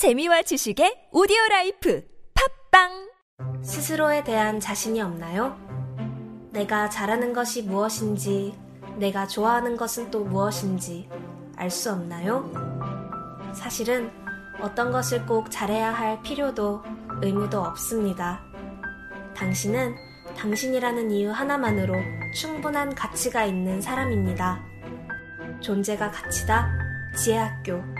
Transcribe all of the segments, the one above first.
재미와 지식의 오디오 라이프 팟빵 스스로에 대한 자신이 없나요? 내가 잘하는 것이 무엇인지, 내가 좋아하는 것은 또 무엇인지 알 수 없나요? 사실은 어떤 것을 꼭 잘해야 할 필요도 의무도 없습니다. 당신은 당신이라는 이유 하나만으로 충분한 가치가 있는 사람입니다. 존재가 가치다. 지혜학교.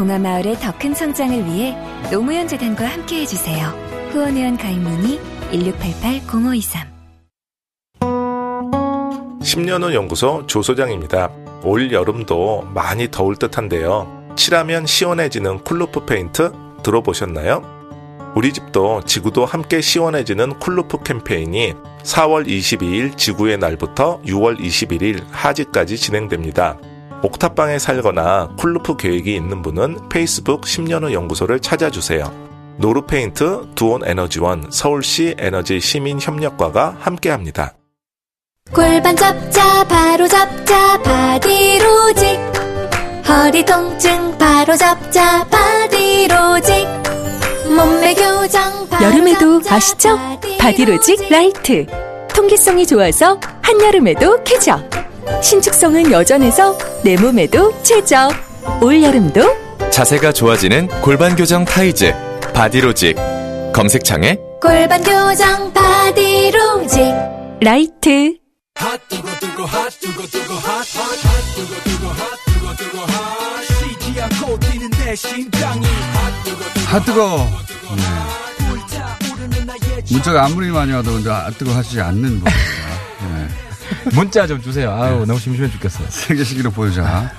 봉하마을의 더 큰 성장을 위해 노무현 재단과 함께 해 주세요. 후원 회원 가입 문의 1688-0523 10년 후 연구소 조소장입니다. 올 여름도 많이 더울 듯한데요. 칠하면 시원해지는 쿨루프 페인트 들어보셨나요? 우리 집도 지구도 함께 시원해지는 쿨루프 캠페인이 4월 22일 지구의 날부터 6월 21일 하지까지 진행됩니다. 옥탑방에 살거나 쿨루프 계획이 있는 분은 페이스북 10년 후 연구소를 찾아주세요. 노루페인트, 두온 에너지원, 서울시 에너지 시민협력과가 함께합니다. 골반 잡자 바로 잡자 바디로직 허리 통증 바로 잡자 바디로직 몸매 교정 바로 여름에도 잡자, 아시죠? 바디로직 라이트. 통기성이 좋아서 한여름에도 쾌적. 신축성은 여전해서 내 몸에도 최적. 올여름도 자세가 좋아지는 골반 교정 타이즈 바디로직 검색창에 골반 교정 바디로직 라이트. 아 뜨거. 네. 문자가 아무리 많이 와도 근데 아 뜨거 하시지 않는. 네. 문자 좀 주세요. 아우 너무 심심해 죽겠어요. 세계 시기로 보여자.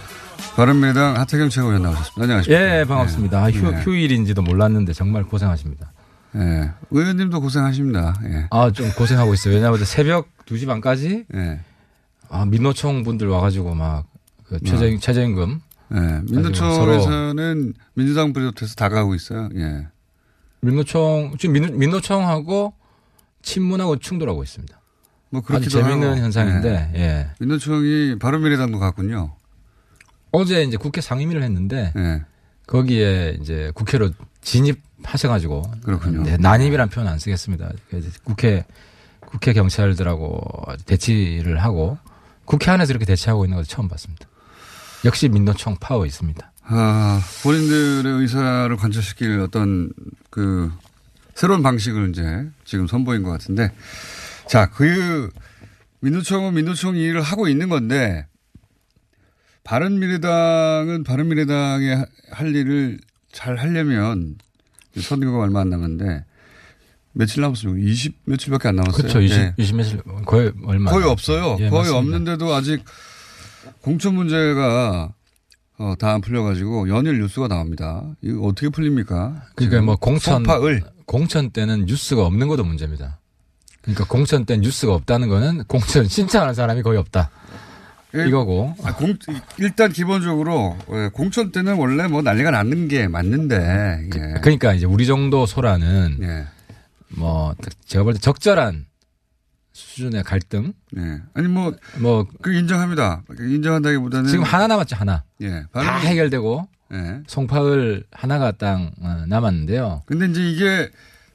바른미래당 하태경 최고위원 나오셨습니다. 안녕하십니까. 예, 반갑습니다. 아, 휴, 네. 휴일인지도 몰랐는데 정말 고생하십니다. 예. 의원님도 고생하십니다. 예. 아, 좀 고생하고 있어요. 왜냐하면 새벽 2시 반까지 예. 아, 민노총 분들 와가지고 막 그 최저, 최저임금 예. 민노총에서는 민주당 비롯해서 다 가고 있어요. 예. 민노총 지금 민노, 민노총하고 친문하고 충돌하고 있습니다. 뭐 아주 재밌는 하고. 현상인데 예. 민노총이 바른미래당도 갔군요. 어제 이제 국회 상임위를 했는데 예. 거기에 이제 국회로 진입하셔가지고 그렇군요. 네, 난입이란 표현 안 쓰겠습니다. 그래서 국회 국회 경찰들하고 대치를 하고 국회 안에서 이렇게 대치하고 있는 걸 처음 봤습니다. 역시 민노총 파워 있습니다. 아, 본인들의 의사를 관철시킬 어떤 그 새로운 방식을 이제 지금 선보인 것 같은데 자, 그 민노총은 민노총 일을 하고 있는 건데 바른미래당은 바른미래당의 하- 할 일을 잘 하려면 선거가 얼마 안 남았는데 며칠 남았습니까? 20 며칠밖에 안 남았어요. 그렇죠. 20, 예. 20 며칠 거의 얼마 거의 안 없어요. 예, 거의 맞습니다. 없는데도 아직 공천 문제가 어, 다 안 풀려가지고 연일 뉴스가 나옵니다. 이거 어떻게 풀립니까? 그러니까 뭐 공천 송파을 공천 때는 뉴스가 없는 것도 문제입니다. 그러니까 공천 때 뉴스가 없다는 거는 공천 신청하는 사람이 거의 없다. 예. 이거고 아, 공, 일단 기본적으로 예, 공천 때는 원래 뭐 난리가 나는 게 맞는데 예. 그 러니까 이제 우리 정도 소라는 예. 뭐 제가 볼 때 적절한 수준의 갈등 예. 아니 뭐 뭐 그 인정합니다. 인정한다기보다는 지금 하나 남았죠 하나 예. 다 해결되고 예. 송파을 하나가 딱 어, 남았는데요. 근데 이제 이게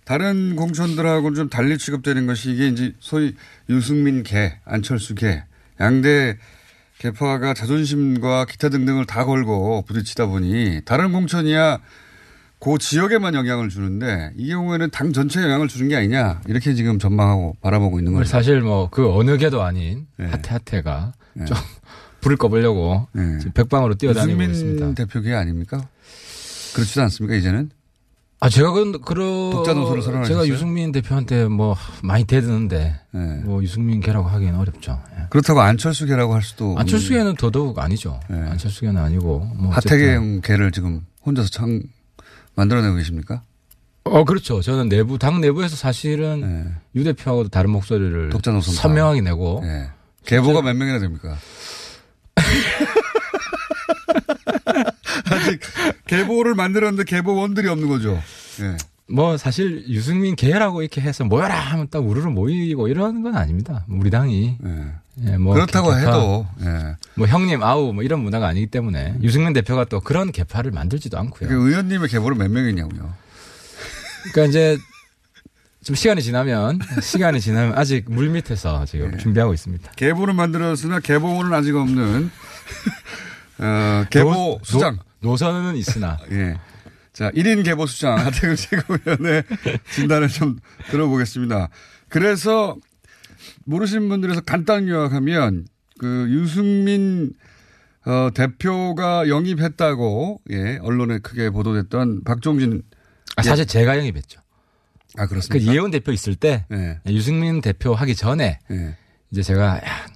다른 공천들하고는 좀 달리 취급되는 것이 이게 이제 소위 유승민 개, 안철수 개, 양대 개파가 자존심과 기타 등등을 다 걸고 부딪히다 보니 다른 공천이야 그 지역에만 영향을 주는데 이 경우에는 당 전체에 영향을 주는 게 아니냐 이렇게 지금 전망하고 바라보고 있는 거죠. 사실 뭐 그 어느 개도 아닌 네. 하태 하태가 좀 불을 꺼보려고 네. 백방으로 뛰어다니고 유승민 있습니다. 대표 개 아닙니까? 그렇지도 않습니까 이제는? 아 제가 그 그런 독자 노선을 선언하셨어요? 제가 유승민 대표한테 뭐 많이 대드는데 네. 뭐 유승민 개라고 하기는 어렵죠. 예. 그렇다고 안철수 개라고 할 수도 안철수 개는 더더욱 아니죠. 네. 안철수 개는 아니고 뭐 하태경 개를 지금 혼자서 창 만들어내고 계십니까? 어, 그렇죠. 저는 내부, 당 내부에서 사실은 네. 유 대표하고도 다른 목소리를 선명하게 내고 예. 계보가 몇 명이나 됩니까? 아직 계보를 만들었는데 계보원들이 없는 거죠. 예. 뭐 사실 유승민 개라고 이렇게 해서 모여라 하면 딱 우르르 모이고 이러는 건 아닙니다. 우리 당이 예. 예, 뭐 그렇다고 개파, 해도 예. 뭐 형님 아우 뭐 이런 문화가 아니기 때문에 유승민 대표가 또 그런 개파를 만들지도 않고요. 그 의원님의 계보는 몇 명이냐고요. 그러니까 이제 좀 시간이 지나면 시간이 지나면 아직 물 밑에서 지금 네. 준비하고 있습니다. 계보는 만들었으나 계보원은 아직 없는 어, 노- 수장. 노, 노선은 있으나 예. 자, 1인 계보 수장 하태경 최고위원의 진단을 좀 들어보겠습니다. 그래서 모르시는 분들에서 간단히 요약하면 그 유승민 어, 대표가 영입했다고 예, 언론에 크게 보도됐던 박종진 아, 사실 제가 영입했죠. 아그 그렇습니까? 예원 대표 있을 때 예. 유승민 대표 하기 전에 예. 이제 제가 야,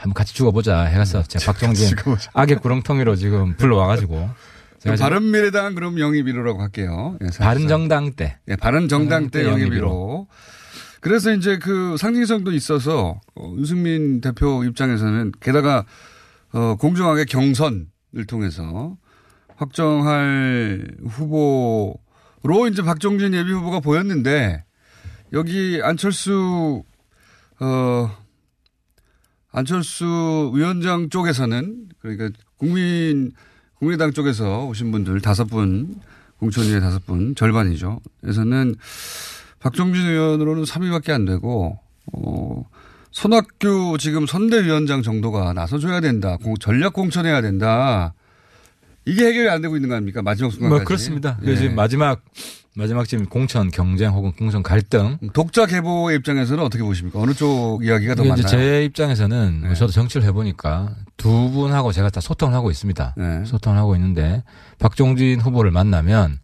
한번 같이 죽어보자 해가서 제가 박정진. 악의 구렁텅이로 지금 불러와가지고 제가 그럼 바른 미래당 그럼 영입 1호라고 할게요. 예, 사실상. 바른 정당 때 예, 바른 정당 때 영입 영입 1호. 그래서 이제 그 상징성도 있어서 어, 유승민 대표 입장에서는 게다가 어, 공정하게 경선을 통해서 확정할 후보로 이제 박종진 예비 후보가 보였는데 여기 안철수 어 안철수 위원장 쪽에서는 그러니까 국민 국민의당 쪽에서 오신 분들 다섯 분 공천위에 다섯 분 절반이죠. 그래서는 박종진 의원으로는 3위밖에 안 되고 어 손학규 지금 선대위원장 정도가 나서줘야 된다. 공- 전략 공천해야 된다. 이게 해결이 안 되고 있는 거 아닙니까? 마지막 순간까지. 뭐 그렇습니다. 예. 지금 마지막 마지막 지금 공천 경쟁 혹은 공천 갈등 독자 계보의 입장에서는 어떻게 보십니까? 어느 쪽 이야기가 더 많나요? 제 입장에서는 네. 저도 정치를 해보니까 두 분하고 제가 다 소통을 하고 있습니다. 네. 소통을 하고 있는데 박종진 후보를 만나면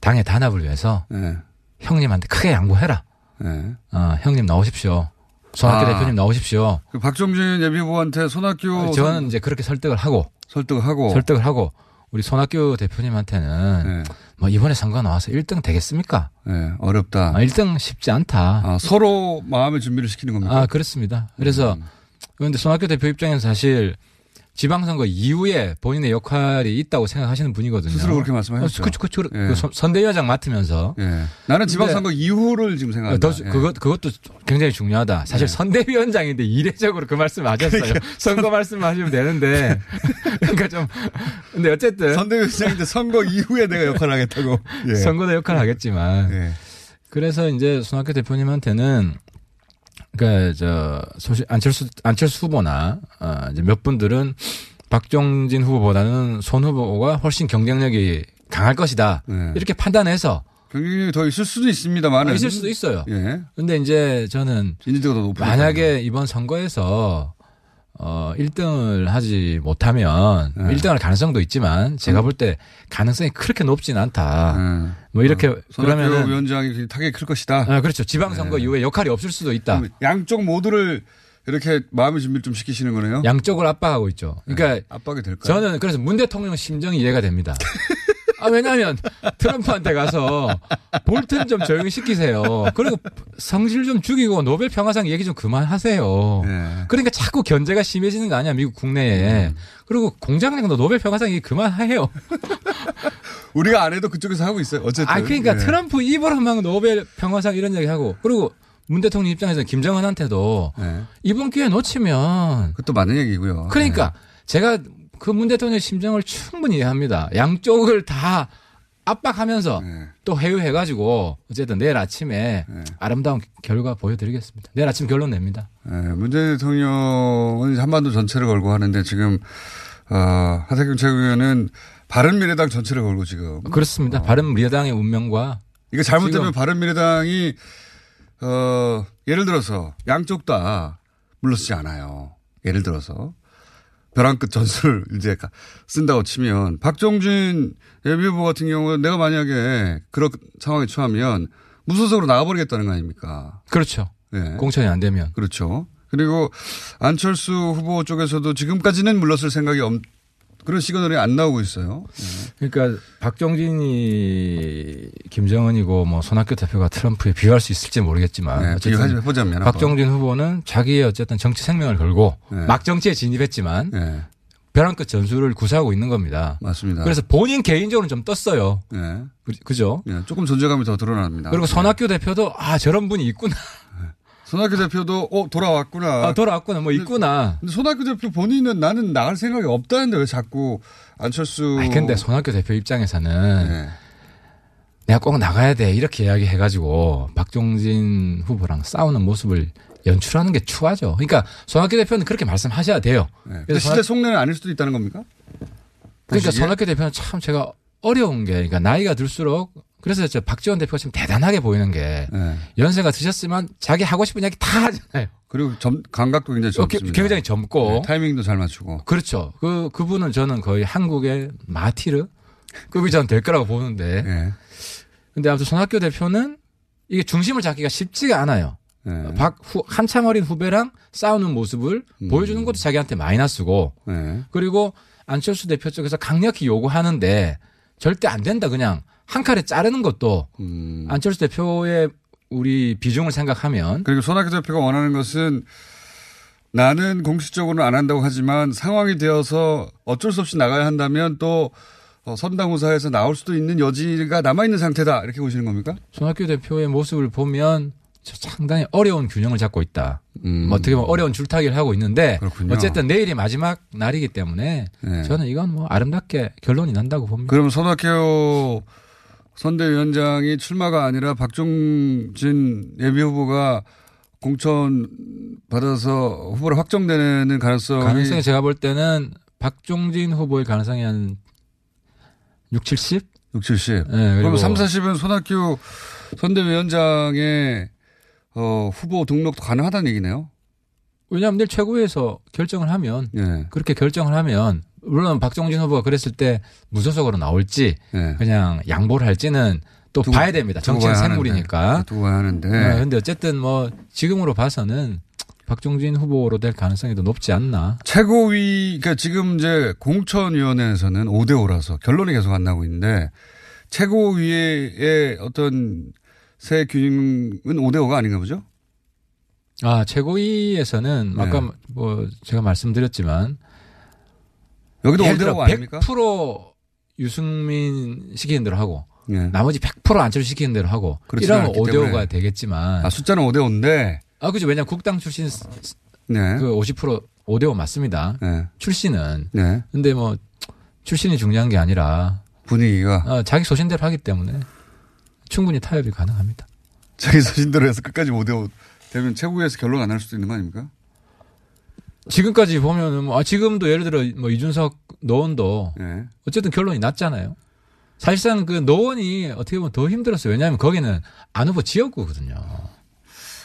당의 단합을 위해서 네. 형님한테 크게 양보해라. 네. 어, 형님 나오십시오. 손학규 아. 대표님 나오십시오. 그 박종진 예비 후보한테 손학규 저는 이제 그렇게 설득을 하고 설득을 하고 설득을 하고 우리 손학규 대표님한테는 네. 뭐 이번에 선거 나와서 1등 되겠습니까? 네, 어렵다. 아, 1등 쉽지 않다. 아, 서로 마음의 준비를 시키는 겁니까? 아, 그렇습니다. 그래서 음. 그런데 손학규 대표 입장에서 사실 지방선거 이후에 본인의 역할이 있다고 생각하시는 분이거든요. 스스로 그렇게 말씀하셨죠. 어, 그쵸, 그쵸. 예. 그 선- 선대위원장 맡으면서 예. 나는 지방선거 이후를 지금 생각한다. 더, 주- 예. 그것, 그것도 굉장히 중요하다. 사실 네. 선대위원장인데 이례적으로 그 말씀 하셨어요. 선거 말씀 하시면 되는데. 그러니까 좀, 근데 어쨌든. 선대위원장인데 선거 이후에 내가 역할을 하겠다고. 예. 선거도 역할을 하겠지만. 예. 그래서 이제 손학규 대표님한테는 그러니까 저 소시 안철수 안철수 후보나 어 이제 몇 분들은 박종진 후보보다는 손 후보가 훨씬 경쟁력이 강할 것이다. 네. 이렇게 판단해서 경쟁력이 더 있을 수도 있습니다만. 아, 있을 수도 있어요. 예. 근데 이제 저는. 만약에 이번 선거에서 어 1등을 하지 못하면 네. 1등 할 가능성도 있지만 제가 볼 때 가능성이 그렇게 높지는 않다. 예. 뭐 이렇게 손학규 그러면은 위원장이 타격이 클 것이다. 아, 그렇죠. 지방 선거 네. 이후에 역할이 없을 수도 있다. 양쪽 모두를 이렇게 마음의 준비를 좀 시키시는 거네요. 양쪽을 압박하고 있죠. 그러니까 네. 압박이 될까요? 저는 그래서 문 대통령 심정이 이해가 됩니다. 아, 왜냐하면 트럼프한테 가서 볼튼 좀 조용히 시키세요. 그리고 성질 좀 죽이고 노벨 평화상 얘기 좀 그만하세요. 예. 그러니까 자꾸 견제가 심해지는 거 아니야 미국 국내에. 음. 그리고 공장장도 노벨 평화상 얘기 그만해요. 우리가 안 해도 그쪽에서 하고 있어요. 어쨌든. 아 그러니까 예. 트럼프 입으로만 노벨 평화상 이런 얘기 하고 그리고 문 대통령 입장에서 김정은한테도 예. 이번 기회 놓치면 그것도 맞는 얘기고요. 그러니까 제가 그 문 대통령의 심정을 충분히 이해합니다. 양쪽을 다 압박하면서 예. 또 회유해가지고 어쨌든 내일 아침에 네. 아름다운 결과 보여드리겠습니다. 내일 아침 결론 냅니다. 예, 문재인 대통령은 한반도 전체를 걸고 하는데 지금 어, 하태경 최고위원은 바른미래당 전체를 걸고 지금 그렇습니다. 바른 미래당의 운명과 이거 잘못되면 바른미래당이 어, 예를 들어서 양쪽 다 물러서지 않아요. 예를 들어서 벼랑 끝 전술 이제 가- 쓴다고 치면 박종진 예비후보 같은 경우는 내가 만약에 그런 상황에 처하면 무소속으로 나가버리겠다는 거 아닙니까? 그렇죠. 예. 공천이 안 되면 그렇죠. 그리고 안철수 후보 쪽에서도 지금까지는 물러설 생각이 없, 그런 시그널이 안 나오고 있어요. 그러니까 박정진이 김정은이고 뭐 손학규 대표가 트럼프에 비교할 수 있을지 모르겠지만 네, 어쨌든. 박정진 후보는 자기의 어쨌든 정치 생명을 걸고 네. 막 정치에 진입했지만 네, 벼랑 끝 전술을 구사하고 있는 겁니다. 맞습니다. 그래서 본인 개인적으로는 좀 떴어요. 네, 그- 그죠? 네, 조금 존재감이 더 드러납니다. 그리고 네. 손학규 대표도 아 저런 분이 있구나. 손학규 대표도 어 돌아왔구나. 아, 돌아왔구나. 뭐 있구나. 근데 손학규 대표 본인은 나는 나갈 생각이 없다는데 왜 자꾸 안철수. 아니, 근데 손학규 대표 입장에서는 네. 내가 꼭 나가야 돼 이렇게 이야기해가지고 박종진 후보랑 싸우는 모습을 연출하는 게 추하죠. 그러니까 손학규 대표는 그렇게 말씀하셔야 돼요. 네. 근데 그래서 실제 손학- 속내는 아닐 수도 있다는 겁니까? 그러니까 보시기에? 손학규 대표는 참 제가 어려운 게, 그러니까 나이가 들수록 그래서 저 박지원 대표가 지금 대단하게 보이는 게 네. 연세가 드셨으면 자기 하고 싶은 이야기 다 하잖아요. 그리고 점, 감각도 굉장히 어, 기- 젊습니다. 굉장히 젊고. 네, 타이밍도 잘 맞추고. 그렇죠. 그 그분은 저는 거의 한국의 마티르 급이 저는 될 거라고 보는데. 네. 근데 아무튼 손학규 대표는 이게 중심을 잡기가 쉽지가 않아요. 네. 박 후, 한참 어린 후배랑 싸우는 모습을 음. 보여주는 것도 자기한테 마이너스고 네. 그리고 안철수 대표 쪽에서 강력히 요구하는데 절대 안 된다 그냥 한 칼에 자르는 것도 음. 안철수 대표의 우리 비중을 생각하면 그리고 손학규 대표가 원하는 것은 나는 공식적으로는 안 한다고 하지만 상황이 되어서 어쩔 수 없이 나가야 한다면 또 어, 선당후사에서 나올 수도 있는 여지가 남아있는 상태다. 이렇게 보시는 겁니까? 손학규 대표의 모습을 보면 저 상당히 어려운 균형을 잡고 있다. 음. 뭐 어떻게 보면 어려운 줄타기를 하고 있는데 그렇군요. 어쨌든 내일이 마지막 날이기 때문에 네. 저는 이건 뭐 아름답게 결론이 난다고 봅니다. 그러면 손학규 선대위원장이 출마가 아니라 박종진 예비후보가 공천 받아서 후보를 확정되는 가능성이 가능성이 제가 볼 때는 박종진 후보의 가능성이 한 6, 70? 6, 70. 네, 그리고 3, 40은 손학규 선대위원장의 어, 후보 등록도 가능하다는 얘기네요. 왜냐하면 내일 최고위에서 결정을 하면 예. 그렇게 결정을 하면 물론 박종진 후보가 그랬을 때 무소속으로 나올지 예. 그냥 양보를 할지는 또 두고- 봐야 됩니다. 정치는 생물이니까. 하는데. 두고 봐야 하는데. 네, 근데 어쨌든 뭐 지금으로 봐서는 박종진 후보로 될 가능성이 더 높지 않나. 최고위, 그러니까 지금 이제 공천위원회에서는 5대5라서 결론이 계속 안 나오고 있는데 최고위의 어떤 새 균형은 5대5가 아닌가 보죠? 아 최고위에서는 네. 아까 뭐 제가 말씀드렸지만 여기도 예를 5대5 들어 아닙니까? 100% 유승민 시키는 대로 하고 예. 나머지 100% 안철수 시키는 대로 하고 이러면 않기 5대5가 때문에. 되겠지만 아, 숫자는 5대5인데, 아 그죠 왜냐면 국당 출신 네. 그50% 5대5 맞습니다. 네. 출신은 네. 근데 뭐 출신이 중요한 게 아니라 분위기가 어, 자기 소신대로 하기 때문에 충분히 타협이 가능합니다. 자기 소신대로 해서 끝까지 5대5 되면 최고위에서 결론 안날 수도 있는 거 아닙니까? 지금까지 보면은 뭐 아, 지금도 예를 들어 뭐 이준석 노원도 네. 어쨌든 결론이 났잖아요. 사실상 그 노원이 어떻게 보면 더 힘들었어요. 왜냐하면 거기는 안 후보 지역구거든요.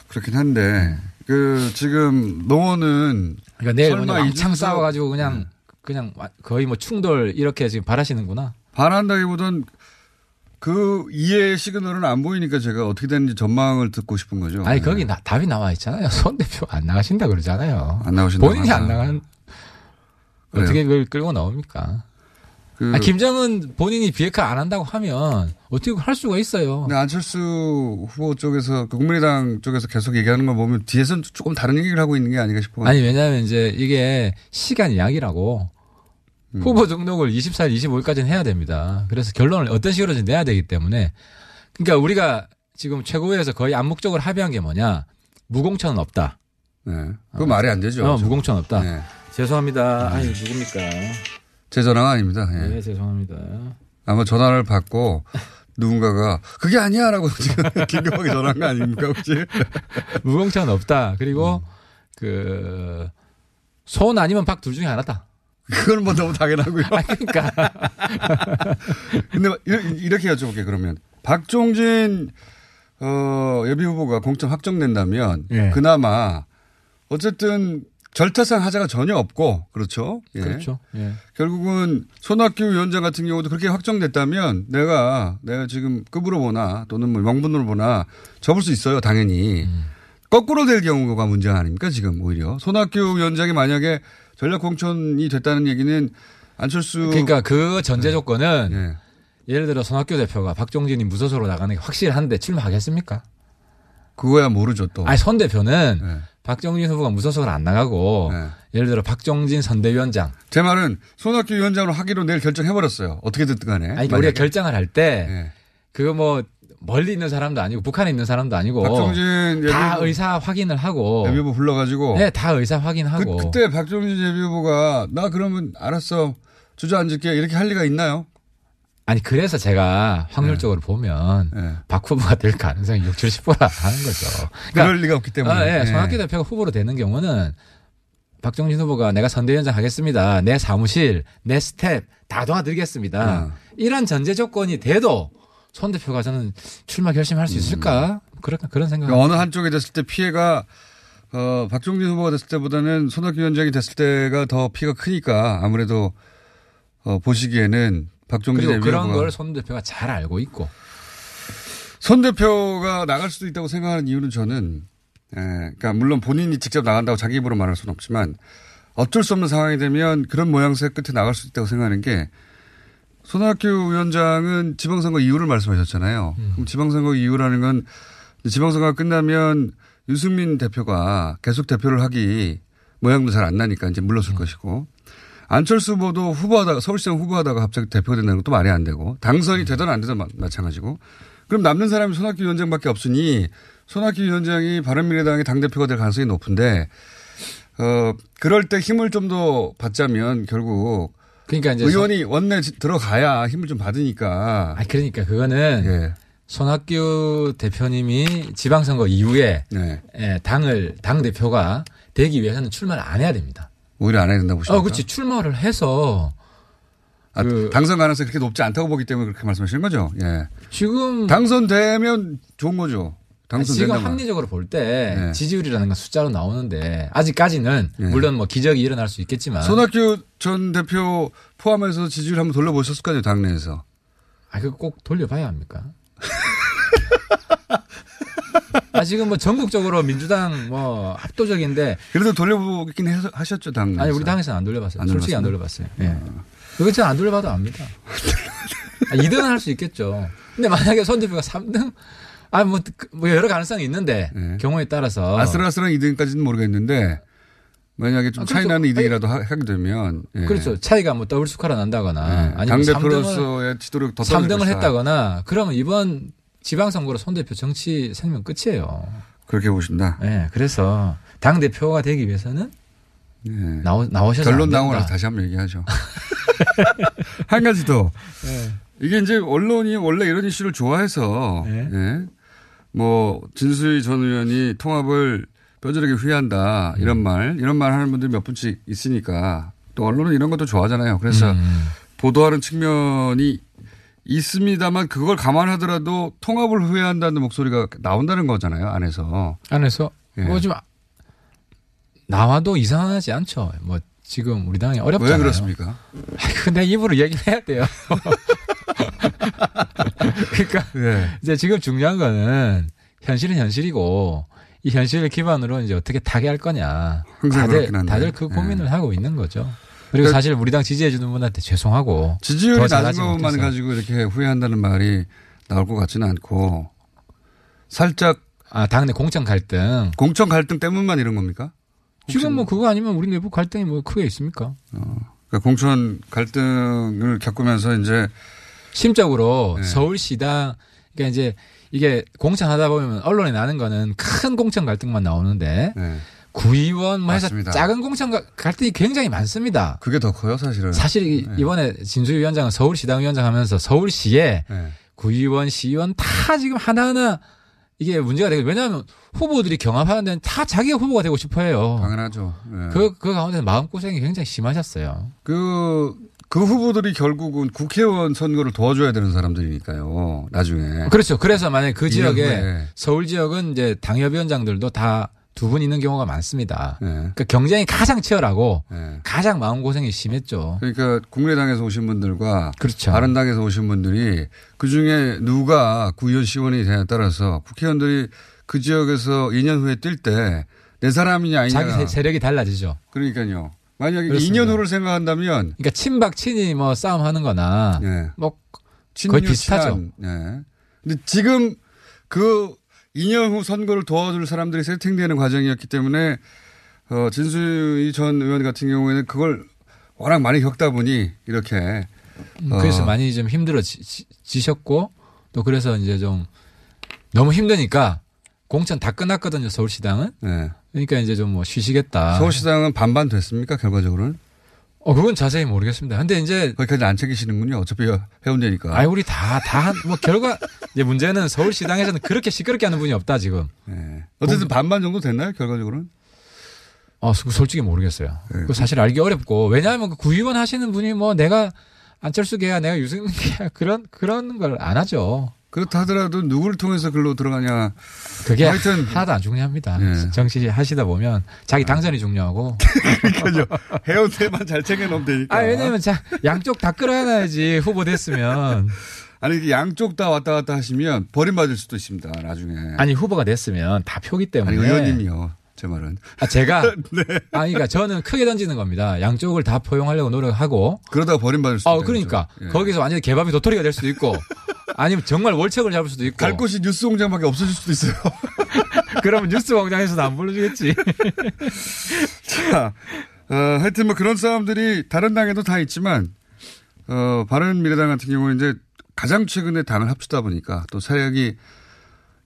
그렇긴 한데, 그, 지금, 노원은. 그러니까 내일 설마 그냥 이준석- 네. 싸워가지고 그냥 그냥 와- 거의 뭐 충돌 이렇게 지금 바라시는구나. 바란다기보단 그 이해의 시그널은 안 보이니까 제가 어떻게 되는지 전망을 듣고 싶은 거죠. 아니 네. 거기 나- 답이 나와 있잖아요. 손 대표 안 나가신다 그러잖아요. 안 나오신다고 본인이 안. 나간 그래요? 어떻게 그걸 끌고 나옵니까? 그, 아, 김정은 본인이 비핵화 안 한다고 하면 어떻게 할 수가 있어요. 근데 안철수 후보 쪽에서 그 국민의당 쪽에서 계속 얘기하는 걸 보면 뒤에서는 조금 다른 얘기를 하고 있는 게 아닌가 싶어요. 아니 왜냐하면 이제 이게 시간 약이라고 음. 후보 등록을 24일, 25일까지는 해야 됩니다. 그래서 결론을 어떤 식으로든 내야 되기 때문에 그러니까 우리가 지금 최고위에서 거의 암묵적으로 합의한 게 뭐냐 무공천은 없다. 네. 그거 말이 안 되죠. 어, 무공천 없다. 네. 죄송합니다. 아니 누굽니까? 제 전화가 아닙니다. 예. 네 죄송합니다. 아마 전화를 받고 누군가가 그게 아니야 라고 지금 긴급하게 전화한 거 아닙니까 혹시? 무공천은 없다. 음. 그리고 그손 아니면 박 둘 중에 하나다. 그건 뭐 너무 당연하고요. 아, 그러니까 근데 이렇게, 여쭤볼게요 그러면 박종진 어, 예비 후보가 공천 확정된다면 예. 그나마 어쨌든 절타상 하자가 전혀 없고 그렇죠. 예. 그렇죠. 예. 결국은 손학규 위원장 같은 경우도 그렇게 확정됐다면 내가 내가 지금 급으로 보나 또는 뭐 명분으로 보나 접을 수 있어요 당연히 거꾸로 될 경우가 문제 아닙니까 지금 오히려 손학규 위원장이 만약에 전략 공천이 됐다는 얘기는 안철수 그러니까 그 전제 네. 조건은 예. 예를 들어 손학규 대표가 박종진이 무소속으로 나가는 게 확실한데 출마하겠습니까? 그거야 모르죠 또. 아니 손 대표는 네. 박종진 후보가 무소속으로 안 나가고 네. 예를 들어 박종진 선대위원장 제 말은 손학규 위원장으로 하기로 내일 결정해 버렸어요. 어떻게 됐든 간에. 아니 그러니까 우리가 결정을 할때 예. 그거 뭐 멀리 있는 사람도 아니고 북한에 있는 사람도 아니고 박종진 다 의사 확인을 하고 예비후보 불러가지고 네, 다 의사 그, 확인하고 그 때 박종진 예비후보가 나 그러면 알았어 주저앉을게 이렇게 할 리가 있나요? 아니 그래서 제가 확률적으로 보면 예. 박 후보가 될 가능성이 6, 70%라 하는 거죠. 그럴 리가 없기 때문에. 아, 예. 예. 손학규 대표가 후보로 되는 경우는 박종진 후보가 내가 선대위원장 하겠습니다. 내 사무실, 내 스텝 다 도와드리겠습니다. 어. 이런 전제 조건이 돼도 손 대표가 저는 출마 결심할 수 있을까? 그런 그런 생각. 음. 그러니까 어느 한쪽에 됐을 때 피해가 어, 박종진 후보가 됐을 때보다는 손학규 위원장이 됐을 때가 더 피해가 크니까 아무래도 어, 보시기에는 박종진 그리고 그런 걸 손 대표가 잘 알고 있고. 손 대표가 나갈 수도 있다고 생각하는 이유는 저는, 에, 그러니까 물론 본인이 직접 나간다고 자기 입으로 말할 수는 없지만 어쩔 수 없는 상황이 되면 그런 모양새 끝에 나갈 수 있다고 생각하는 게 손학규 위원장은 지방선거 이유를 말씀하셨잖아요. 음. 그럼 지방선거 이유라는 건 지방선거가 끝나면 유승민 대표가 계속 대표를 하기 모양도 잘 안 나니까 이제 물러설 음. 것이고 안철수 후보도 후보하다가 서울시장 후보하다가 갑자기 대표가 된다는 것도 말이 안 되고 당선이 음. 되든 안 되든 마- 마찬가지고 그럼 남는 사람이 손학규 위원장밖에 없으니 손학규 위원장이 바른미래당의 당대표가 될 가능성이 높은데 어 그럴 때 힘을 좀 더 받자면 결국 그러니까 이제 의원이 원내 지- 들어가야 힘을 좀 받으니까 아 그러니까 그거는 예. 손학규 대표님이 지방선거 이후에 네. 예, 당을 당 대표가 되기 위해서는 출마를 안 해야 됩니다. 오히려 안 해야 된다고 보십니까? 어, 그렇지 출마를 해서 아, 그- 당선 가능성이 그렇게 높지 않다고 보기 때문에 그렇게 말씀하시는 거죠. 예. 지금 당선되면 좋은 거죠. 아니, 지금. 합리적으로 볼때 네. 지지율이라는 건 숫자로 나오는데 아직까지는 네. 물론 뭐 기적이 일어날 수 있겠지만 손학규 전 대표 포함해서 지지율 한번 돌려보셨을 거 아니에요, 당내에서. 아 그거 꼭 돌려봐야 합니까? 아 지금 뭐 전국적으로 민주당 뭐 압도적인데 그래도 돌려보긴 해서- 하셨죠, 당내에서. 아니 우리 당에서는 안 돌려봤어요. 안 솔직히 안 돌려봤어요? 예. 그거 진짜 안 돌려봐도 압니다. 아, 2등은 할 수 있겠죠. 근데 만약에 손 대표가 3등 아, 뭐, 그- 뭐 여러 가능성이 있는데 네. 경우에 따라서 아슬아슬한 2등까지는 모르겠는데 만약에 좀 아, 차이. 나는 2등이라도 하- 하게 되면. 예. 그렇죠. 차이가 뭐 더블 스코어가 난다거나 예. 아니면 3등을, 당대표로서의 지도력 더 떨어질 3등을 것이다. 했다거나 그러면 이번 지방선거로 손 대표 정치 생명 끝이에요. 그렇게 보신다. 예. 그래서 당 대표가 되기 위해서는 예. 나오, 나오셔서 결론. 나오고 나서 다시 한번 얘기하죠. 한 가지 더. 예. 이게 이제 언론이 원래 이런 이슈를 좋아해서 네. 예. 뭐 진수희 전 의원이 통합을 뼈저리게 후회한다 음. 이런 말 이런 말 하는 분들이 몇 분씩 있으니까 또 언론은 이런 것도 좋아하잖아요. 그래서 음. 보도하는 측면이 있습니다만 그걸 감안하더라도 통합을 후회한다는 목소리가 나온다는 거잖아요. 안에서. 안에서 예. 뭐좀 나와도 이상하지 않죠. 뭐 지금 우리 당이 어렵잖아요. 왜 그렇습니까? 근데 입으로 얘기를 해야 돼요. 그러니까 예. 이제 지금 중요한 거는 현실은 현실이고 이 현실을 기반으로 이제 어떻게 타개할 거냐. 다들. 다들 그 예. 고민을 하고 있는 거죠. 그리고 그러니까 사실 우리 당 지지해 주는 분한테 죄송하고 지지율이 낮은 것만 못해서. 가지고 이렇게 후회한다는 말이 나올 것 같지는 않고 살짝 아 당내 공천 갈등 공천 갈등 때문만 이런 겁니까? 지금 뭐 그거 아니면 우리 내부 갈등이 뭐 크게 있습니까? 그러니까 공천 갈등을 겪으면서 이제 심적으로 네. 서울시당 그러니까 이제 이게 공천 하다 보면 언론에 나는 거는 큰 공천 갈등만 나오는데 네. 구의원 뭐 해서 맞습니다. 작은 공천 가- 갈등이 굉장히 많습니다. 그게 더 커요 사실은. 사실 이- 네. 이번에 진수희 위원장은 서울시당 위원장 하면서 서울시에 네. 구의원, 시의원 다 지금 하나하나 이게 문제가 되고 왜냐하면 후보들이 경합하는 데는 다 자기가 후보가 되고 싶어 해요. 당연하죠. 네. 그, 그 가운데 마음고생이 굉장히 심하셨어요. 그, 그 후보들이 결국은 국회의원 선거를 도와줘야 되는 사람들이니까요. 나중에. 그렇죠. 그래서 만약에 그 네. 이년 지역에 후에. 서울 지역은 이제 당협위원장들도 다 두 분 있는 경우가 많습니다. 네. 그러니까 경쟁이 가장 치열하고 네. 가장 마음고생이 심했죠. 그러니까 국민의당에서 오신 분들과 그렇죠. 바른당에서 오신 분들이 그 중에 누가 구의원 시원이 되냐에 따라서 국회의원들이 그 지역에서 2년 후에 뛸 때 내 사람이냐 아니냐. 자기 세- 세력이 달라지죠. 그러니까요. 만약에 그렇습니다. 2년 후를 생각한다면 그러니까 친박 친이 뭐 싸움하는 거나 예. 뭐 거의 비슷하죠. 예. 근데 지금 그 2년 후 선거를 도와줄 사람들이 세팅되는 과정이었기 때문에 어, 진수희 전 의원 같은 경우에는 그걸 워낙 많이 겪다 보니 이렇게 음, 어. 그래서 많이 좀 힘들어지셨고 또 그래서 이제 좀 너무 힘드니까 공천 다 끝났거든요 서울시당은. 예. 그러니까 이제 좀 뭐 쉬시겠다. 서울시장은 반반 됐습니까 결과적으로는? 어 그건 자세히 모르겠습니다. 근데 이제 거기까지 안 챙기시는군요. 어차피 해운대니까. 아이 우리 다 다 뭐 결과 이제 문제는 서울시당에서는 그렇게 시끄럽게 하는 분이 없다 지금. 예. 어쨌든 반반 정도 됐나요 결과적으로는? 어그 솔직히 모르겠어요. 그 사실 알기 어렵고 왜냐하면 그 구의원 하시는 분이 뭐 내가 안철수 개야 내가 유승민 개야 그런 그런 걸 안 하죠. 그렇다 하더라도 누구를 통해서 글로 들어가냐. 그게 하여튼 하나도 안 중요합니다. 예. 정치 하시다 보면 자기 당선이 중요하고. 그러니까요. 해운대만 잘 챙겨놓으면 되니까. 아 왜냐면 자 양쪽 다 끌어안아야지 후보 됐으면. 아니 양쪽 다 왔다 갔다 하시면 버림받을 수도 있습니다. 나중에. 아니 후보가 됐으면 다 표기 때문에. 아니, 의원님이요. 제 말은. 아 제가. 네. 아 그러니까 저는 크게 던지는 겁니다. 양쪽을 다 포용하려고 노력하고. 그러다가 버림받을 수도 아 있다. 그러니까 예. 거기서 완전히 개밥이 도토리가 될 수도 있고. 아니면 정말 월척을 잡을 수도 있고. 갈 곳이 뉴스 공장밖에 없어질 수도 있어요. 그러면 뉴스 공장에서도 안 불러주겠지. 자, 어, 하여튼 뭐 그런 싸움들이 다른 당에도 다 있지만, 어, 바른 미래당 같은 경우는 이제 가장 최근에 당을 합치다 보니까 또 세력이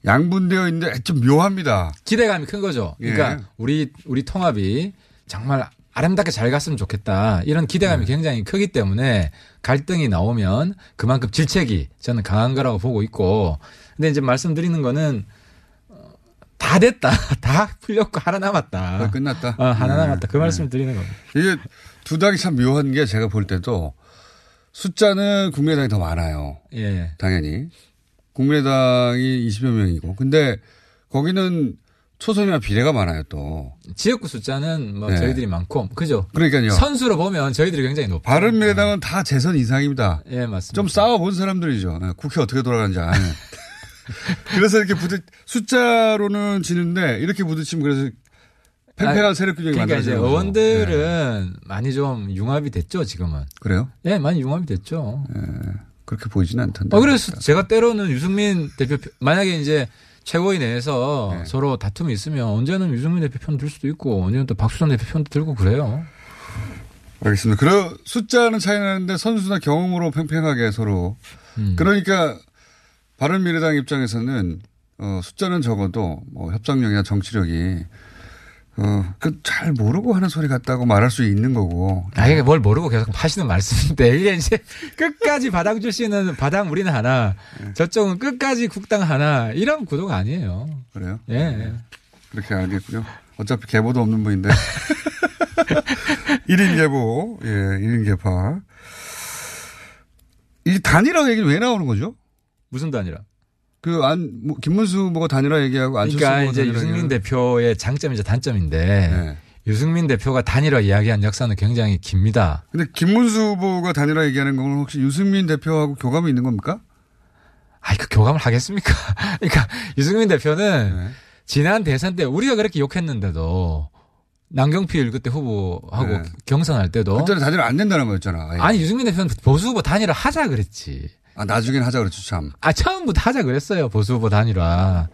양분되어 있는데 좀 묘합니다. 기대감이 큰 거죠. 그러니까 예. 우리 우리 통합이 정말 아름답게 잘 갔으면 좋겠다. 이런 기대감이 네. 굉장히 크기 때문에 갈등이 나오면 그만큼 질책이 저는 강한 거라고 보고 있고. 근데 이제 말씀드리는 거는 어, 다 됐다. 다 풀렸고 하나 남았다. 거의 끝났다. 어, 하나 네. 남았다. 그 말씀을 드리는 겁니다. 이게 두 당이 참 묘한 게 제가 볼 때도 숫자는 국민의당이 더 많아요. 예. 당연히. 국민의당이 20여 명이고. 근데 거기는 초선이나 비례가 많아요 또. 지역구 숫자는 뭐 네. 저희들이 많고 그죠. 그러니까요. 선수로 보면 저희들이 굉장히 높아요. 바른미래당은 다 재선 이상입니다. 예, 맞습니다. 좀 싸워본 사람들이죠. 네, 국회 어떻게 돌아가는지 아는. 그래서 이렇게 부딪, 숫자로는 지는데 이렇게 부딪히면 그래서 팽팽한 아, 세력 균형이 그러니까 이제 만들어져요. 의원들은 많이 좀 융합이 됐죠 지금은. 그래요? 예, 많이 융합이 됐죠. 그렇게 보이지는 않던데. 어, 그래서 제가 때로는 유승민 대표 표- 만약에 이제 최고위 내에서 네. 서로 다툼이 있으면 언제는 유승민 대표 편 들 수도 있고 언제는 또 박수선 대표 편도 들고 그래요. 알겠습니다. 그래 숫자는 차이 나는데 선수나 경험으로 팽팽하게 서로. 음. 그러니까 바른미래당 입장에서는 어, 숫자는 적어도 뭐 협상력이나 정치력이 어, 그 잘 모르고 하는 소리 같다고 말할 수 있는 거고. 아, 이게 뭘 모르고 계속 하시는 말씀인데, 이게 이제 끝까지 바당 출신은 바당 우리는 하나, 네. 저쪽은 끝까지 국당 하나, 이런 구도가 아니에요. 그래요? 예. 예. 그렇게 알겠고요. 어차피 계보도 없는 분인데. 1인 계보, 예, 1인 계파. 이 단일화 얘기는 왜 나오는 거죠? 무슨 단일화? 그 안, 뭐 김문수 후보가 단일화 얘기하고 안철수 그러니까 후보가 이제 유승민 얘기하고. 대표의 장점이자 단점인데, 네. 유승민 대표가 단일화 이야기한 역사는 굉장히 깁니다. 근데 김문수 후보가 단일화 얘기하는 건 혹시 유승민 대표하고 교감이 있는 겁니까? 아이, 그 교감을 하겠습니까? 그러니까 유승민 대표는 네. 지난 대선 때 우리가 그렇게 욕했는데도 남경필 그때 후보하고 네. 경선할 때도 그때는 단일화 안 된다는 거였잖아. 아예. 아니 유승민 대표는 보수 후보 단일화 하자 그랬지. 아, 나중엔 하자 그랬죠, 참. 아 처음부터 하자 그랬어요 보수 후보 단일화.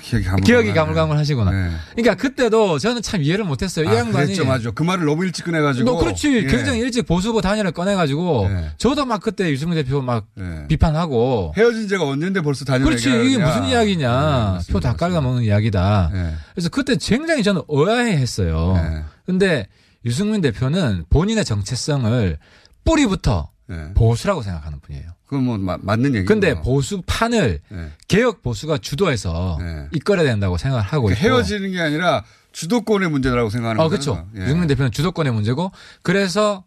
기억이 가물가물. 기억이 가물가물 하시구나. 네. 그러니까 그때도 저는 참 이해를 못했어요. 이 아, 양반이. 그랬죠, 맞아. 그 말을 너무 일찍 꺼내가지고. 너 그렇지. 예. 굉장히 일찍 보수 후보 단일화 꺼내가지고 네. 저도 막 그때 유승민 대표 막 예. 비판하고. 헤어진 지가 언젠데 벌써 단일화 그렇지 이게. 무슨 이야기냐. 네, 표 맞습니다, 다 맞습니다. 깔아먹는 이야기다. 예. 그래서 그때 굉장히 저는 의아해 했어요. 네. 근데 유승민 대표는 본인의 정체성을 뿌리부터 예. 보수라고 생각하는 분이에요. 그건 뭐 마- 맞는 얘기고. 근데 보수 판을 예. 개혁 보수가 주도해서 네. 이끌어야 된다고 생각을 하고 있고. 헤어지는 게 아니라 주도권의 문제라고 생각하는 어, 거죠. 그렇죠. 유승민 대표는 주도권의 문제고 그래서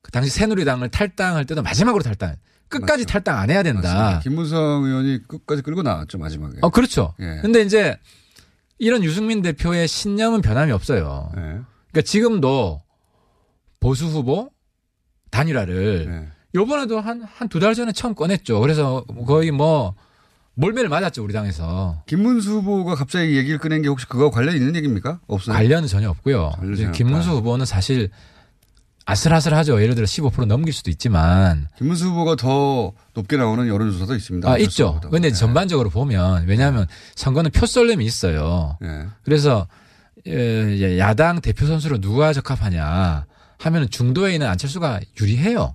그 당시 새누리당을 탈당할 때도 마지막으로 탈당. 끝까지 맞죠. 탈당 안 해야 된다. 맞습니다. 김무성 의원이 끝까지 끌고 나왔죠 마지막에. 어, 그렇죠. 예. 근데 이제 이런 유승민 대표의 신념은 변함이 없어요. 예. 그러니까 지금도 보수 후보 단일화를 예. 요번에도 한, 한 두 달 전에 처음 꺼냈죠. 그래서 거의 뭐, 몰매를 맞았죠 우리 당에서. 김문수 후보가 갑자기 얘기를 꺼낸 게 혹시 그거와 관련 있는 얘기입니까? 없어요. 관련은 전혀 없고요. 이제 없다. 김문수 후보는 사실 아슬아슬하죠. 예를 들어 15% 넘길 수도 있지만 김문수 후보가 더 높게 나오는 여론조사도 있습니다. 아 있죠. 근데 네. 전반적으로 보면 왜냐하면 선거는 표썰림이 있어요. 네. 그래서 에, 이제 야당 대표 선수로 누가 적합하냐 하면 중도에 있는 안철수가 유리해요.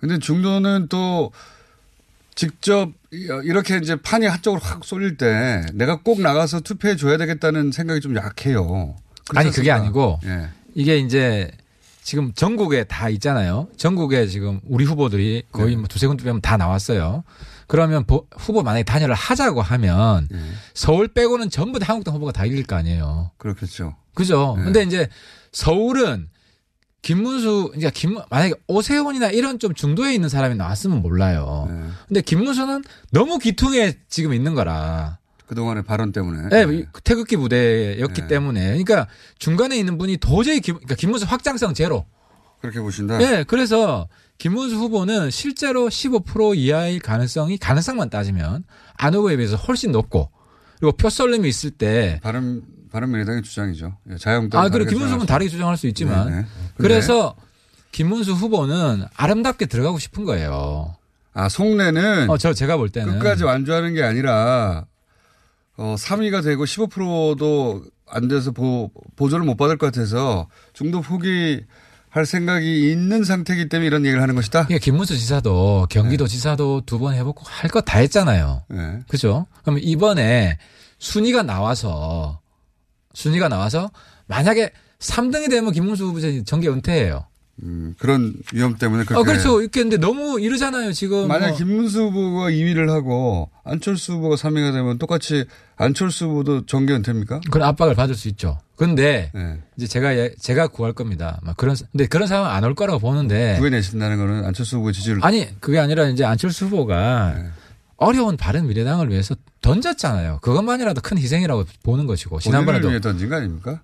근데 중도는 또 직접 이렇게 이제 판이 한쪽으로 확 쏠릴 때 내가 꼭 나가서 투표해 줘야 되겠다는 생각이 좀 약해요. 아니 그게? 아니고 예. 이게 이제 지금 전국에 다 있잖아요. 전국에 지금 우리 후보들이 거의 네. 뭐 두세 군데 빼면 다 나왔어요. 그러면 보- 후보 만약에 단일을 하자고 하면 예. 서울 빼고는 전부 다 한국당 후보가 다 이길 거 아니에요. 그렇겠죠. 그죠? 네. 근데 이제 서울은 김문수, 그러니까 김, 만약에 오세훈이나 이런 좀 중도에 있는 사람이 나왔으면 몰라요. 네. 근데 김문수는 너무 기퉁에 지금 있는 거라. 그동안의 발언 때문에. 네, 태극기 부대였기 네. 때문에. 그러니까 중간에 있는 분이 도저히 김, 그러니까 김문수 확장성 제로. 그렇게 보신다. 네, 그래서 김문수 후보는 실제로 15% 이하일 가능성이 가능성만 따지면 안 후보에 비해서 훨씬 높고 그리고 표썰림이 있을 때 바른 바른미래당의 주장이죠. 예, 자유한국당. 아, 그래 김문수 후보는 다르게 주장할 수 있지만 네네. 그래서 김문수 후보는 아름답게 들어가고 싶은 거예요. 아 속내는 어, 저 제가 볼 때는 끝까지 완주하는 게 아니라 어 3위가 되고 15%도 안 돼서 보, 보조를 못 받을 것 같아서 중도 포기 할 생각이 있는 상태이기 때문에 이런 얘기를 하는 것이다. 그러니까 김문수 지사도 경기도 지사도 두 번 해보고 할거다 했잖아요. 네. 그죠? 그럼 이번에 순위가 나와서 순위가 나와서 만약에 3등이 되면 김문수 후보 정계 은퇴해요. 음, 그런 위험 때문에 그렇게. 어, 그렇죠. 이렇게 근데 너무 이러잖아요, 지금. 만약 뭐. 김문수 후보가 2위를 하고 안철수 후보가 3위가 되면 똑같이 안철수 후보도 정계 은퇴입니까? 그런 압박을 받을 수 있죠. 근데 네. 이제 제가 예- 제가 구할 겁니다. 막 그런 근데 그런 상황 안 올 거라고 보는데 구해내신다는 거는 안철수 후보의 지지를. 네. 아니 그게 아니라 이제 안철수 후보가 네. 어려운 바른 미래당을 위해서 던졌잖아요. 그것만이라도 큰 희생이라고 보는 것이고 지난번에도 던진 거 아닙니까?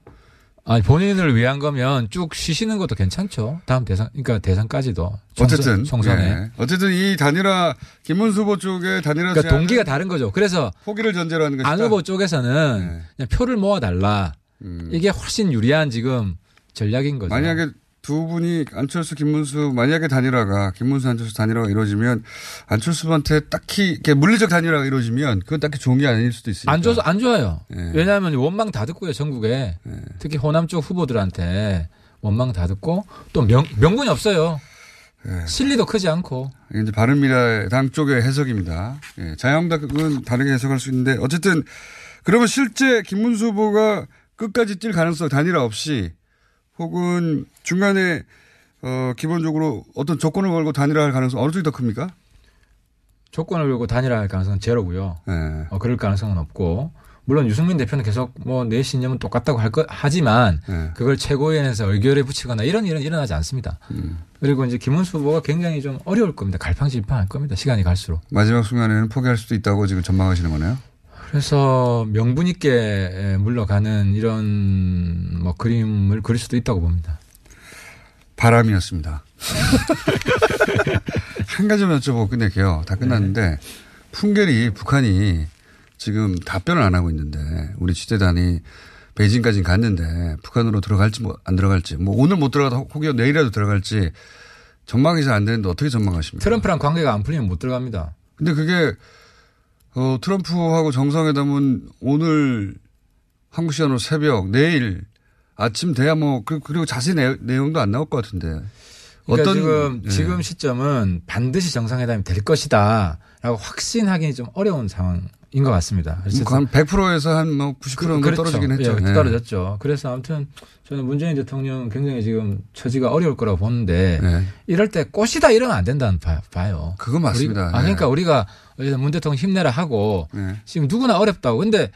아니 본인을 위한 거면 쭉 쉬시는 것도 괜찮죠. 다음 대선 그러니까 대선까지도 총선, 어쨌든 총선에 예. 어쨌든 이 단일화 김문수 후보 쪽에 단일화 그러니까 동기가 다른 거죠. 그래서 포기를 전제로 하는 것이다. 안 후보 쪽에서는 네. 그냥 표를 모아 달라. 음. 이게 훨씬 유리한 지금 전략인 거죠. 만약에 두 분이 안철수 김문수 만약에 단일화가 김문수 안철수 단일화가 이루어지면 안철수한테 딱히 이렇게 물리적 단일화가 이루어지면 그건 딱히 좋은 게 아닐 수도 있으니까. 안 좋아서 안 좋아요. 예. 왜냐하면 원망 다 듣고요 전국에 예. 특히 호남 쪽 후보들한테 원망 다 듣고 또 명, 명분이 없어요. 예. 실리도 크지 않고 이제 바른미래당 쪽의 해석입니다. 예. 자유한국당은 다르게 해석할 수 있는데 어쨌든 그러면 실제 김문수 후보가 끝까지 뛸 가능성 단일화 없이 혹은 중간에 어 기본적으로 어떤 조건을 걸고 단일화할 가능성 어느 쪽이 더 큽니까? 조건을 걸고 단일화할 가능성은 제로고요. 예. 어, 그럴 가능성은 없고 물론 유승민 대표는 계속 뭐 내 신념은 똑같다고 할 것 하지만 예. 그걸 최고위원회에서 의결에 붙이거나 이런 일은 일어나지 않습니다. 음. 그리고 이제 김문수 후보가 굉장히 좀 어려울 겁니다. 갈팡질팡할 겁니다. 시간이 갈수록. 마지막 순간에는 포기할 수도 있다고 지금 전망하시는 거네요. 그래서 명분 있게 물러가는 이런 뭐 그림을 그릴 수도 있다고 봅니다. 바람이었습니다. 한 가지만 여쭤보고 끝낼게요. 다 끝났는데 풍계리 북한이 지금 답변을 안 하고 있는데 우리 취재단이 베이징까지 갔는데 북한으로 들어갈지 뭐 안 들어갈지 뭐 오늘 못 들어가도 혹여 내일이라도 들어갈지 전망이 잘 안 되는데 어떻게 전망하십니까? 트럼프랑 관계가 안 풀리면 못 들어갑니다. 근데 그게 어, 트럼프하고 정상회담은 오늘 한국 시간으로 새벽 내일 아침 돼야 뭐 그- 그리고 자세히 내, 내용도 안 나올 것 같은데 그러니까 어떤 지금 예. 지금 시점은 반드시 정상회담이 될 것이다라고 확신하기 좀 어려운 상황인 것 같습니다. 그래서 뭐한 100%에서 한 뭐 90% 정도 그렇죠. 떨어지긴 했죠. 예, 예. 떨어졌죠. 그래서 아무튼 저는 문재인 대통령 굉장히 지금 처지가 어려울 거라고 보는데 네. 이럴 때 꽃이다 이러면 안 된다는 봐, 봐요. 그건 맞습니다. 우리- 아, 네. 그러니까 우리가 어쨌든 문 대통령 힘내라 하고 네. 지금 누구나 어렵다고. 근데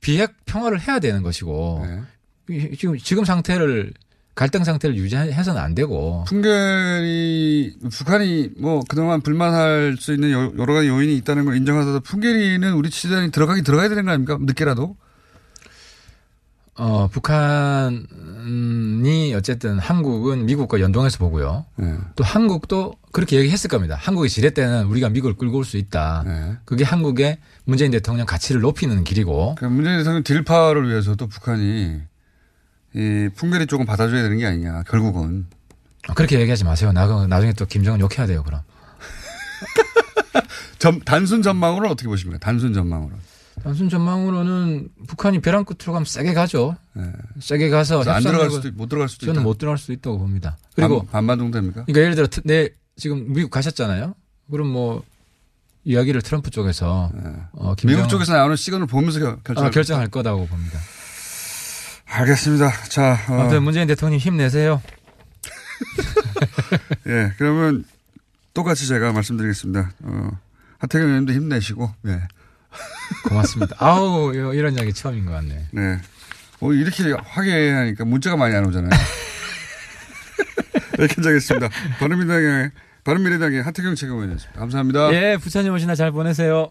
비핵 평화를 해야 되는 것이고 네. 이- 지금 지금 상태를 갈등 상태를 유지해서는 안 되고 풍계리 북한이 뭐 그동안 불만할 수 있는 여- 여러 가지 요인이 있다는 걸 인정하더라도 풍계리는 우리 취재단이 들어가기 들어가야 되는 거 아닙니까? 늦게라도 어, 북한이 어쨌든 한국은 미국과 연동해서 보고요. 네. 또 한국도 그렇게 얘기했을 겁니다. 한국이 지렛 때는 우리가 미국을 끌고 올 수 있다. 네. 그게 한국의 문재인 대통령 가치를 높이는 길이고. 그러니까 문재인 대통령 딜파를 위해서도 북한이 이 풍계리 쪽은 받아줘야 되는 게 아니냐. 결국은 그렇게 얘기하지 마세요. 나, 나중에 또 김정은 욕해야 돼요, 그럼. 점, 단순 전망으로 어떻게 보십니까? 단순 전망으로. 단순 전망으로는 북한이 벼랑 끝으로 가면 세게 가죠. 세게 가서 안 들어갈 수도 있- 못 들어갈 수도 저는 있다. 못 들어갈 수도 있다고 봅니다. 그리고 반, 반반 정도 됩니까? 그러니까 예를 들어 트- 내 지금 미국 가셨잖아요. 그럼 뭐 이야기를 트럼프 쪽에서 어, 김정은- 미국 쪽에서 나오는 시간을 보면서 결- 결정. 어, 결정할 거다고 봅니다. 알겠습니다. 자, 어, 아무튼 문재인 대통령 힘내세요. 예, 그러면 똑같이 제가 말씀드리겠습니다. 어, 하태경 의원님도 힘내시고, 예. 고맙습니다. 아우 이런 이야기 처음인 것 같네. 네. 어, 이렇게 화기애애하니까 문자가 많이 안 오잖아요. 여기까지 하겠습니다. 바른미래당의, 바른미래당의 하태경 최고위원이었습니다. 감사합니다. 예, 부처님 오시나 잘 보내세요.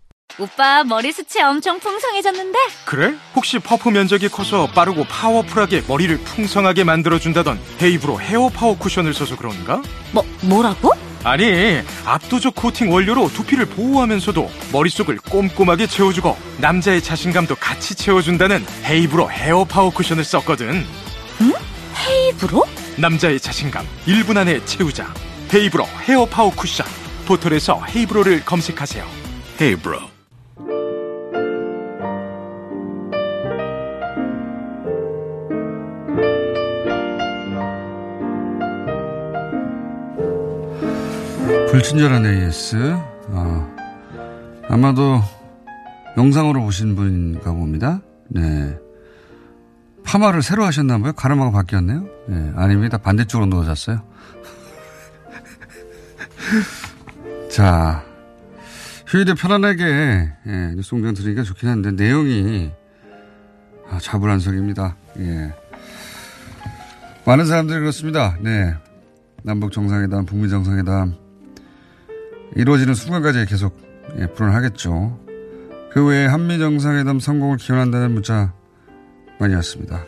오빠 머리 숱이 엄청 풍성해졌는데? 그래? 혹시 퍼프 면적이 커서 빠르고 파워풀하게 머리를 풍성하게 만들어준다던 헤이브로 헤어 파워 쿠션을 써서 그런가? 뭐 뭐라고? 아니 압도적 코팅 원료로 두피를 보호하면서도 머릿속을 꼼꼼하게 채워주고 남자의 자신감도 같이 채워준다는 헤이브로 헤어 파워 쿠션을 썼거든 응? 헤이브로? 남자의 자신감 1분 안에 채우자 헤이브로 헤어 파워 쿠션 포털에서 헤이브로를 검색하세요 헤이브로 불친절한 AS. 어, 아마도 영상으로 보신 분인가 봅니다. 네. 파마를 새로 하셨나봐요. 가르마가 바뀌었네요. 네, 아닙니다. 반대쪽으로 누워졌어요. 자, 휴일에 편안하게 예, 뉴스 공장 들으니까 좋긴 한데 내용이 아, 자불안석입니다. 예. 많은 사람들이 그렇습니다. 네. 남북 정상회담, 북미 정상회담 이루어지는 순간까지 계속 예, 불안하겠죠. 그 외에 한미 정상회담 성공을 기원한다는 문자 많이 왔습니다.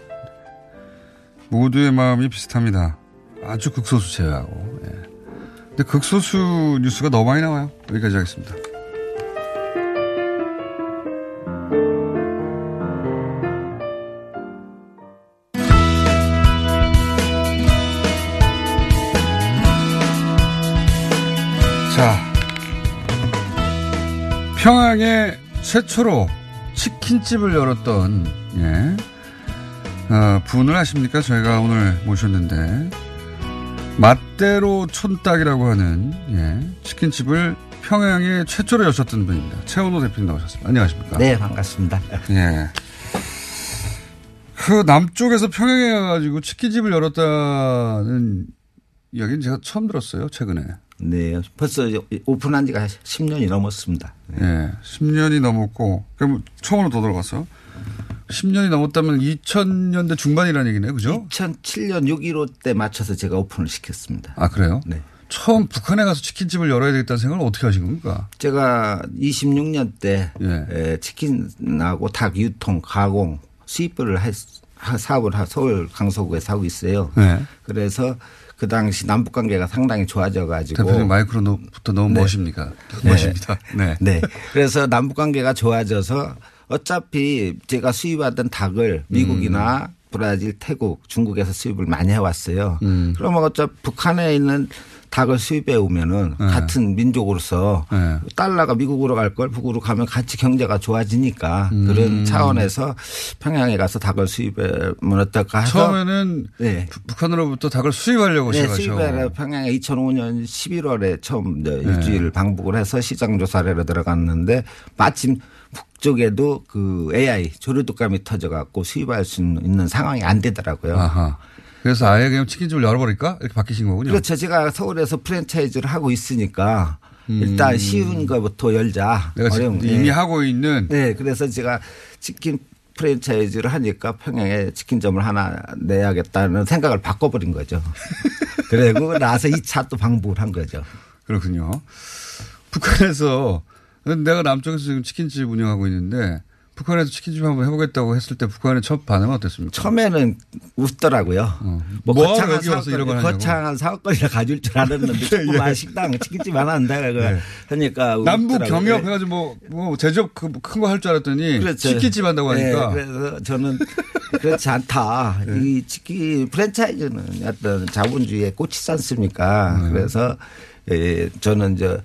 모두의 마음이 비슷합니다. 아주 극소수 제외하고. 예. 근데 극소수 뉴스가 너무 많이 나와요. 여기까지 하겠습니다. 평양에 최초로 치킨집을 열었던 예, 어, 분을 아십니까? 저희가 오늘 모셨는데 맛대로 촌딱이라고 하는 예, 치킨집을 평양에 최초로 여셨던 분입니다. 최원호 대표님 나오셨습니다. 안녕하십니까? 네, 반갑습니다. 예. 그 남쪽에서 평양에 가가지고 치킨집을 열었다는 이야기는 제가 처음 들었어요, 최근에. 네, 벌써 오픈한 지가 10년이 넘었습니다. 예, 10년이 넘었고, 그럼 처음으로 더 들어갔어. 10년이 넘었다면 2000년대 중반이라는 얘기네요, 그죠? 2007년 6.15 때 맞춰서 제가 오픈을 시켰습니다. 아, 그래요? 네. 처음 북한에 가서 치킨집을 열어야 되겠다는 생각을 어떻게 하신 겁니까? 제가 26년 때 예. 에, 치킨하고 닭 유통, 가공, 수입을 할, 하- 사업을 하- 서울 강서구에서 하고 있어요. 네. 그래서 그 당시 남북 관계가 상당히 좋아져 가지고 대표님 마이크로부터 너무 네. 멋입니까? 네. 멋입니다. 네. 네. 그래서 남북 관계가 좋아져서 어차피 제가 수입하던 닭을 미국이나 브라질, 태국, 중국에서 수입을 많이 해왔어요. 음. 그러면 어차피 북한에 있는 닭을 수입해 오면은 네. 같은 민족으로서 네. 달러가 미국으로 갈 걸 북으로 가면 같이 경제가 좋아지니까 음. 그런 차원에서 평양에 가서 닭을 수입하면 어떨까 해서 처음에는 네. 부- 북한으로부터 닭을 수입하려고 네. 수입해라 평양에 2005년 11월에 처음 네. 일주일 방북을 해서 시장 조사를 들어갔는데 마침 북쪽에도 그 AI 조류독감이 터져갖고 수입할 수 있는 상황이 안 되더라고요. 아하. 그래서 아예 그냥 치킨집을 열어버릴까 이렇게 바뀌신 거군요. 그렇죠. 제가 서울에서 프랜차이즈를 하고 있으니까 일단 쉬운 거부터 열자. 음. 내가 지금 어려운- 이미 네. 하고 있는 네, 그래서 제가 치킨 프랜차이즈를 하니까 평양에 치킨점을 하나 내야겠다는 생각을 바꿔버린 거죠. 그리고 나서 2차 또 방북을 한 거죠. 그렇군요. 북한에서 내가 남쪽에서 지금 치킨집 운영하고 있는데 북한에서 치킨집 한번 해보겠다고 했을 때 북한의 첫 반응은 어땠습니까? 처음에는 웃더라고요. 뭐 뭐하러 거창한 사업거리. 거창한 사업거리를 가질 줄 알았는데 조그만 식당 치킨집 하나 한다 네. 하니까 남북 웃더라고요. 경협 해가지고 뭐, 뭐 제조업 큰 거 할 줄 알았더니 그렇죠. 치킨집 한다고 하니까 네, 그래서 저는 그렇지 않다. 네. 이 치킨 프랜차이즈는 어떤 자본주의의 꽃이지 않습니까? 네. 그래서 예, 저는 이제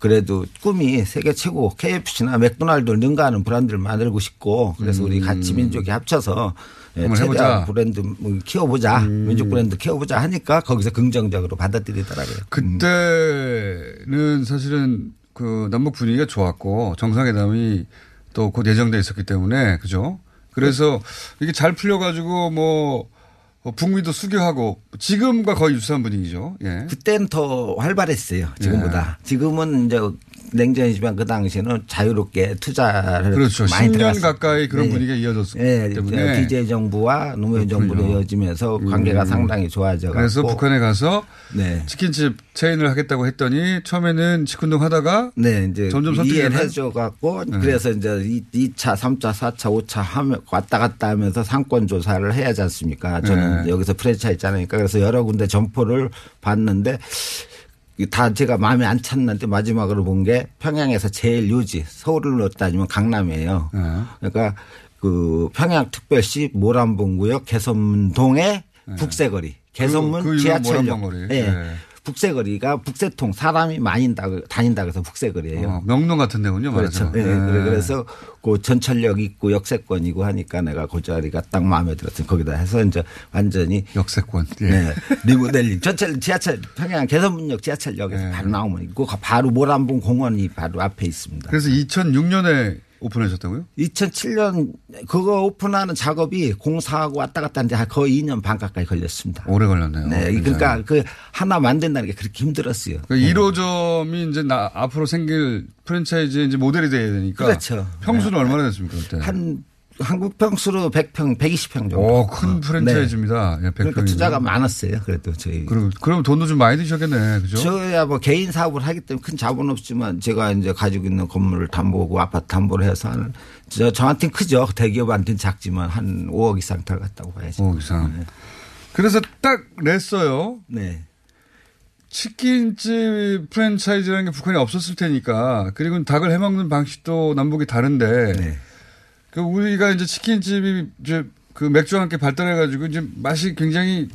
그래도 꿈이 세계 최고 KFC나 맥도날드를 능가하는 브랜드를 만들고 싶고 그래서 우리 같이 민족이 합쳐서 예, 음. 최대한 해보자. 음. 브랜드 뭐 키워보자 민족 브랜드 키워보자 하니까 거기서 긍정적으로 받아들이더라고요. 그때는 사실은 그 남북 분위기가 좋았고 정상회담이 또 곧 예정돼 있었기 때문에 그죠? 그래서 이게 잘 풀려가지고 뭐 어, 북미도 수교하고 지금과 거의 유사한 분위기죠. 예. 그때는 더 활발했어요. 지금보다. 지금은 이제 냉전이지만 그 당시에는 자유롭게 투자를 그렇죠. 많이 10년 들어갔어요. 가까이 그런 네. 분위기가 이어졌기 네, 때문에 DJ 정부와 노무현 정부로 그렇군요. 이어지면서 관계가 음. 상당히 좋아져 그래서 북한에 가서 네. 치킨집 체인을 하겠다고 했더니 처음에는 직군동 하다가 네, 이제 점점 이해를 해줘 갖고 네. 그래서 이제 2차, 3차, 4차, 5차 하면 왔다 갔다 하면서 상권 조사를 해야 하지 않습니까? 저는 네. 여기서 프랜차이즈 하니까 그래서 여러 군데 점포를 봤는데 다 제가 마음에 안 찼는데 마지막으로 본 게 평양에서 제일 유지 서울로 따지면 강남이에요. 네. 그러니까 그 평양특별시 모란봉구역 개선동의 북새거리 개선문 그 유명 지하철역. 예. 네. 북새거리가 북새통 사람이 많이 다닌다, 그래서 북새거리예요. 어, 명동 같은 데군요. 그렇죠. 네. 네. 그래서 그 전철역 있고 역세권이고 하니까 내가 그 자리가 딱 마음에 들었어요. 거기다 해서 이제 완전히 역세권. 예. 네. 리모델링. 전철 지하철 평양 개선문역 지하철역에서 네. 바로 나오면 그 바로 모란봉 공원이 바로 앞에 있습니다. 그래서 2006년에 오픈하셨다고요? 2007년 그거 오픈하는 작업이 공사하고 왔다 갔다 하는데 거의 2년 반 가까이 걸렸습니다. 오래 걸렸네요. 네. 그러니까 그 하나 만든다는 게 그렇게 힘들었어요. 그 1호점이 이제 나, 앞으로 생길 프랜차이즈 이제 모델이 돼야 되니까. 그렇죠. 평수는 얼마나 됐습니까 그때? 한 한국 평수로 100평, 120평 정도. 오, 큰 프랜차이즈입니다. 예, 100평이면. 그러니까 투자가 많았어요. 그래도 저희. 그럼, 그럼 돈도 좀 많이 드셨겠네. 그죠? 저야 뭐 개인 사업을 하기 때문에 큰 자본 없지만 제가 이제 가지고 있는 건물을 담보고 아파트 담보를 해서 하는 저 저한테는 크죠. 대기업한테는 작지만 한 5억 이상 들어갔다고 봐야죠. 5억 이상. 그래서 딱 냈어요. 네. 치킨집 프랜차이즈라는 게 북한에 없었을 테니까 그리고 닭을 해먹는 방식도 남북이 다른데 네. 그 우리가 이제 치킨집이 이제 그 맥주와 함께 발달해가지고 이제 맛이 굉장히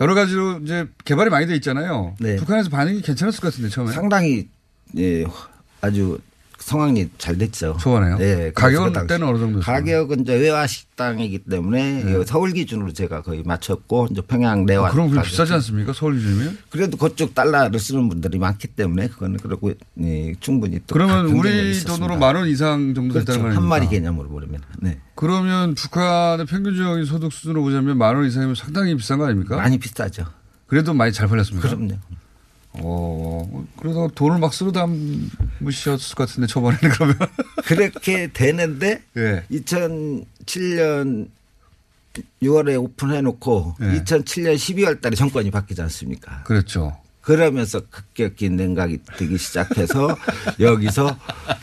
여러 가지로 이제 개발이 많이 돼 있잖아요. 네. 북한에서 반응이 괜찮았을 것 같은데 처음에. 상당히 예, 아주 성황리 잘 됐죠. 좋아하네요. 네, 가격은 그 그때는 어느 정도? 가격은 이제 외화 식당이기 때문에 네. 서울 기준으로 제가 거의 맞췄고 이제 평양 내와 아, 그럼 가격. 비싸지 않습니까? 서울 기준이면? 그래도 그쪽 달러를 쓰는 분들이 많기 때문에 그거는 그렇고 예, 충분히 또 그러면 우리 있었습니다. 돈으로 만 원 이상 정도 그렇죠. 됐다는 거한 마리? 개념으로 보면 네. 그러면 북한의 평균적인 소득 수준으로 보자면 만 원 이상이면 상당히 비싼 거 아닙니까? 많이 비싸죠. 그래도 많이 잘 팔렸습니까? 그럼요. 어, 그래도 돈을 막 쓰러 담으셨을 것 같은데 초반에는 그러면. 그렇게 되는데 예. 2007년 6월에 오픈해놓고 예. 2007년 12월 달에 정권이 바뀌지 않습니까? 그렇죠. 그러면서 급격히 냉각이 되기 시작해서 여기서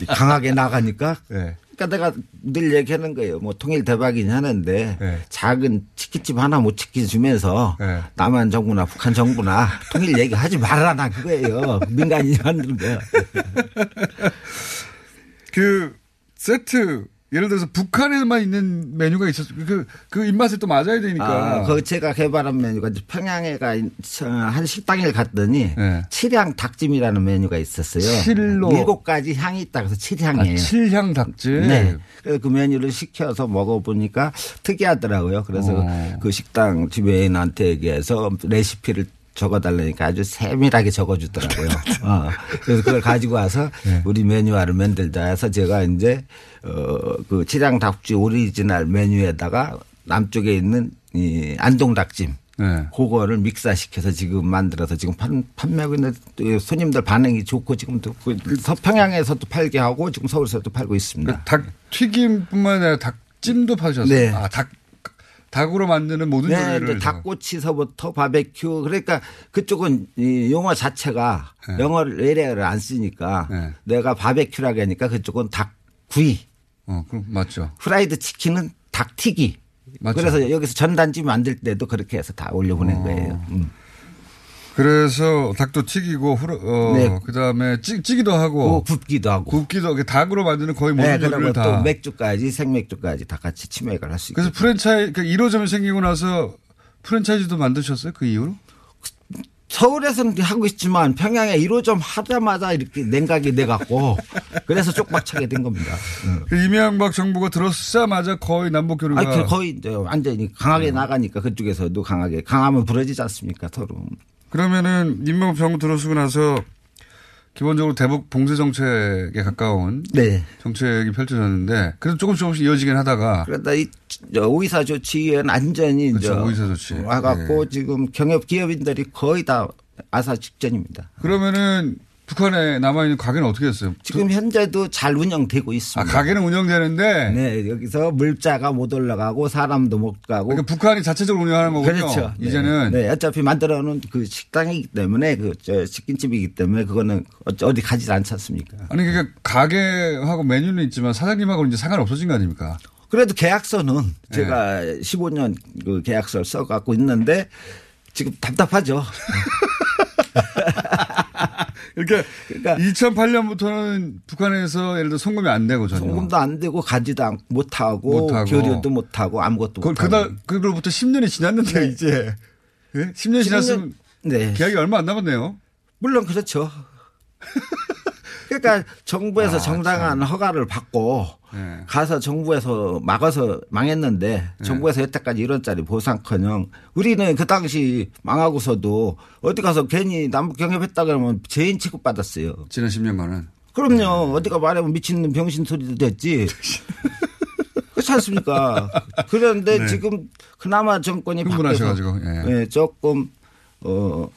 강하게 나가니까 예. 그러니까 내가 늘 얘기하는 거예요. 뭐 통일 대박이긴 하는데 네. 작은 치킨집 하나 못 지켜주면서 네. 남한 정부나 북한 정부나 통일 얘기하지 말아라 그거예요. 민간인이 만드는 거예요. 그 세트 예를 들어서 북한에만 있는 메뉴가 있었, 그, 그 입맛에 또 맞아야 되니까. 아, 그 제가 개발한 메뉴가 평양에 가, 한 식당에 갔더니 칠향 닭찜이라는 메뉴가 있었어요. 네. 칠로. 일곱 가지 향이 있다 그래서 칠향이에요. 아, 칠향 닭찜? 네. 그래서 그 메뉴를 시켜서 먹어보니까 특이하더라고요. 그래서 어. 그 식당 집주인한테 얘기해서 레시피를 적어달라니까 아주 세밀하게 적어주더라고요. 어. 그래서 그걸 가지고 와서 네. 우리 메뉴화를 만들자 해서 제가 이제 어그 칠향 닭찜 오리지널 메뉴에다가 남쪽에 있는 이 안동 닭찜 네. 그거를 믹사시켜서 지금 만들어서 지금 판, 판매하고 있는데 또 손님들 반응이 좋고 지금도 그 서평양에서도 팔게 하고 지금 서울에서도 팔고 있습니다. 닭 튀김뿐만 아니라 닭찜도 파셨어요. 네. 아, 닭, 닭으로 만드는 모든 네, 요리를. 닭꼬치서부터 바베큐 그러니까 그쪽은 이 용어 자체가 네. 영어를 외래어를 안 쓰니까 내가 바베큐라고 하니까 그쪽은 닭구이. 어, 그럼 맞죠. 프라이드 치킨은 닭튀기. 맞죠. 그래서 여기서 전단지 만들 때도 그렇게 해서 다 올려보낸 거예요. 음. 그래서 닭도 튀기고, 후루, 어, 네. 그 다음에 찌, 찌기도 하고. 어, 굽기도 하고. 굽기도. 닭으로 만드는 거의 모든 네, 요리를 다. 또 맥주까지 생맥주까지 다 같이 치맥을 할 수 있고. 그래서 프랜차이, 그 1호점이 생기고 나서 프랜차이즈도 만드셨어요? 그 이후로? 서울에서는 하고 있지만 평양에 1호점 하자마자 이렇게 냉각이 돼 갖고 그래서 쪽박차게 된 겁니다. 그 이명박 정부가 들어서자마자 거의 남북 교류가. 아니, 그 거의 완전히 강하게 음. 나가니까 그쪽에서도 강하게 강하면 부러지지 않습니까 서로. 그러면은 이명박 정부 들어서고 나서 기본적으로 대북 봉쇄 정책에 가까운 네. 정책이 펼쳐졌는데 그래도 조금씩 조금씩 이어지긴 하다가 그러다 이 저, 오이사 조치엔 안전히 이제 그렇죠, 오이사 조치. 와갖고 네. 지금 경협 기업인들이 거의 다 아사 직전입니다. 그러면은 북한에 남아있는 가게는 어떻게 됐어요? 지금 현재도 잘 운영되고 있습니다. 아, 가게는 운영되는데 네, 여기서 물자가 못 올라가고 사람도 못 가고. 그러니까 북한이 자체적으로 운영하는 거군요. 그렇죠. 네. 이제는 네, 어차피 만들어 놓은 그 식당이기 때문에 그 저 치킨집이기 때문에 그거는 어디- 가지 않지 않습니까? 아니 그러니까 가게하고 메뉴는 있지만 사장님하고 이제 상관 없어진 거 아닙니까? 그래도 계약서는 네. 제가 15년 그 계약서를 써 갖고 있는데 지금 답답하죠. 그러니까, 2008년부터는 북한에서 예를 들어 송금이 안 되고 전혀. 송금도 안 되고 가지도 않- 못하고, 못하고. 교류도 못하고 아무것도 그, 못하고. 그날 그걸부터 10년이 지났는데 네. 이제 예? 10년 지났으면 네. 계약이 얼마 안 남았네요. 물론 그렇죠. 그러니까 정부에서 아, 정당한 허가를 받고 네. 가서 정부에서 막아서 망했는데 정부에서 여태까지 이런 짜리 보상커녕 우리는 그 당시 망하고서도 어디 가서 괜히 남북 경협했다 그러면 죄인 취급 받았어요. 지난 10년간은. 그럼요. 어디가 말하면 미친놈 병신 소리도 됐지. 그렇지 않습니까? 그런데 네. 지금 그나마 정권이 흥분하셔가지고, 예. 예, 조금 어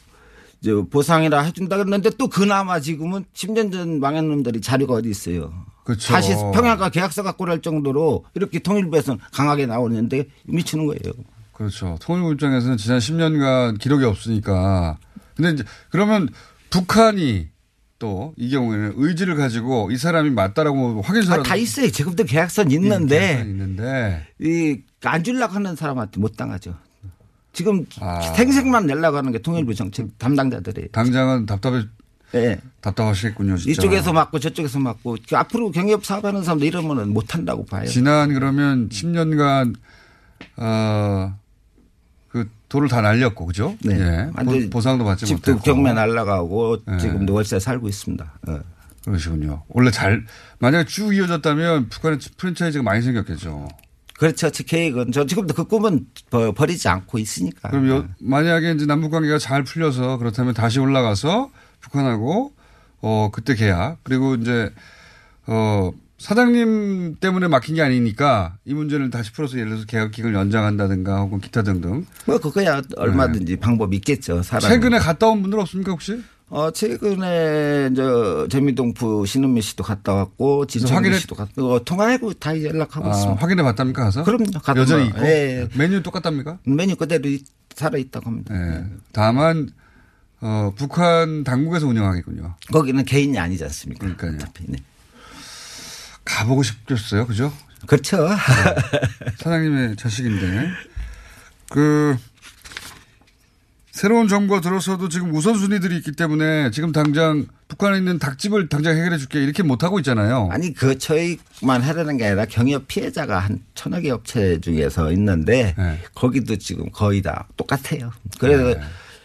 이제 보상이라 해준다 그랬는데 또 그나마 지금은 10년 전 망한 놈들이 자료가 어디 있어요. 그렇죠. 다시 평양과 계약서 갖고 할 정도로 이렇게 통일부에서는 강하게 나오는데 미치는 거예요. 그렇죠. 통일부 입장에서는 지난 10년간 기록이 없으니까. 근데 이제 그러면 북한이 또 이 경우에는 의지를 가지고 이 사람이 맞다라고 확인서라도 아, 다 있어요. 지금도 계약서는 있는데 계약서는 있는데 이안 주려고 하는 사람한테 못 당하죠. 지금 아. 생색만 내려고 하는 게 통일부 정책 담당자들이에요. 당장은 답답해 예. 답답하시겠군요. 진짜. 이쪽에서 맞고 저쪽에서 맞고 그 앞으로 경협 사업하는 사람들 이러면은 못 한다고 봐요. 지난 그러면 10년간 어 그 돈을 다 날렸고 그죠? 네. 예. 완전히 보, 상도 받지 집도 못했고. 경매 날라가고 네. 지금도 월세 살고 있습니다. 어. 그러시군요. 원래 잘 만약에 쭉 이어졌다면 북한에 프랜차이즈가 많이 생겼겠죠. 그렇죠. 제 계획은 저 지금도 그 꿈은 버- 버리지 않고 있으니까. 그럼 요, 만약에 이제 남북 관계가 잘 풀려서 그렇다면 다시 올라가서 북한하고 어 그때 계약 그리고 이제 어 사장님 때문에 막힌 게 아니니까 이 문제를 다시 풀어서 예를 들어서 계약 기간을 연장한다든가 혹은 기타 등등. 뭐 그거야 얼마든지 방법이 있겠죠. 사람. 네. 최근에 갔다 온 분들 없습니까 혹시? 어 최근에 저 재미동프 신은미 씨도 갔다 왔고 확인해- 씨도 갔다 어, 통화하고 다 연락하고 아, 있습니다. 확인해 봤답니까 가서? 그럼요. 여전히 뭐, 있고 예. 메뉴 똑같답니까? 메뉴 그대로 살아 있다고 합니다. 예. 다만 어, 북한 당국에서 운영하겠군요. 거기는 개인이 아니지 않습니까? 그러니까요. 어차피, 네. 가보고 싶겠어요, 그죠? 그렇죠. 사장님의 자식인데 그 새로운 정부가 들어서도 지금 우선순위들이 있기 때문에 지금 당장 북한에 있는 닭집을 당장 해결해 줄게 이렇게 못하고 있잖아요. 아니 그 저희만 하려는 게 아니라 경협 피해자가 한 천여 개 업체 중에서 있는데 네. 거기도 지금 거의 다 똑같아요. 그래서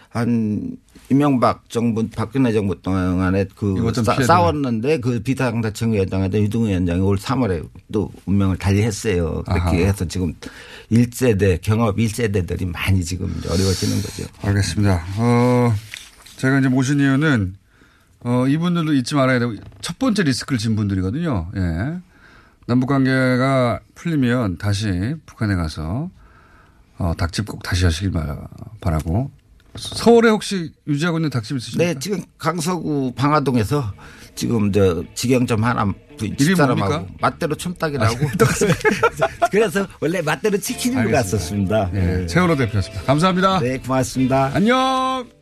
한 이명박 정부 박근혜 정부 동안에 그 싸. 싸웠는데 그 비상대책위원장에도 유동 위원장이 올 3월에 또 운명을 달리했어요. 그렇게 아하. 해서 지금 일세대 경협 일세대들이 많이 지금 어려워지는 거죠. 알겠습니다. 어, 제가 이제 모신 이유는 어, 이분들도 잊지 말아야 되고 첫 번째 리스크를 진 분들이거든요. 예. 남북 관계가 풀리면 다시 북한에 가서 어, 닭집 꼭 다시 하시길 바- 바라고. 서울에 혹시 유지하고 있는 닭집 있으십니까? 네, 지금 강서구 방화동에서 지금 저 직영점 하나 집사람하고? 맛대로 촌딱이라고. 그래서 원래 맛대로 치킨으로 알겠습니다. 갔었습니다. 예, 최원호 대표였습니다. 감사합니다. 네, 고맙습니다. 안녕!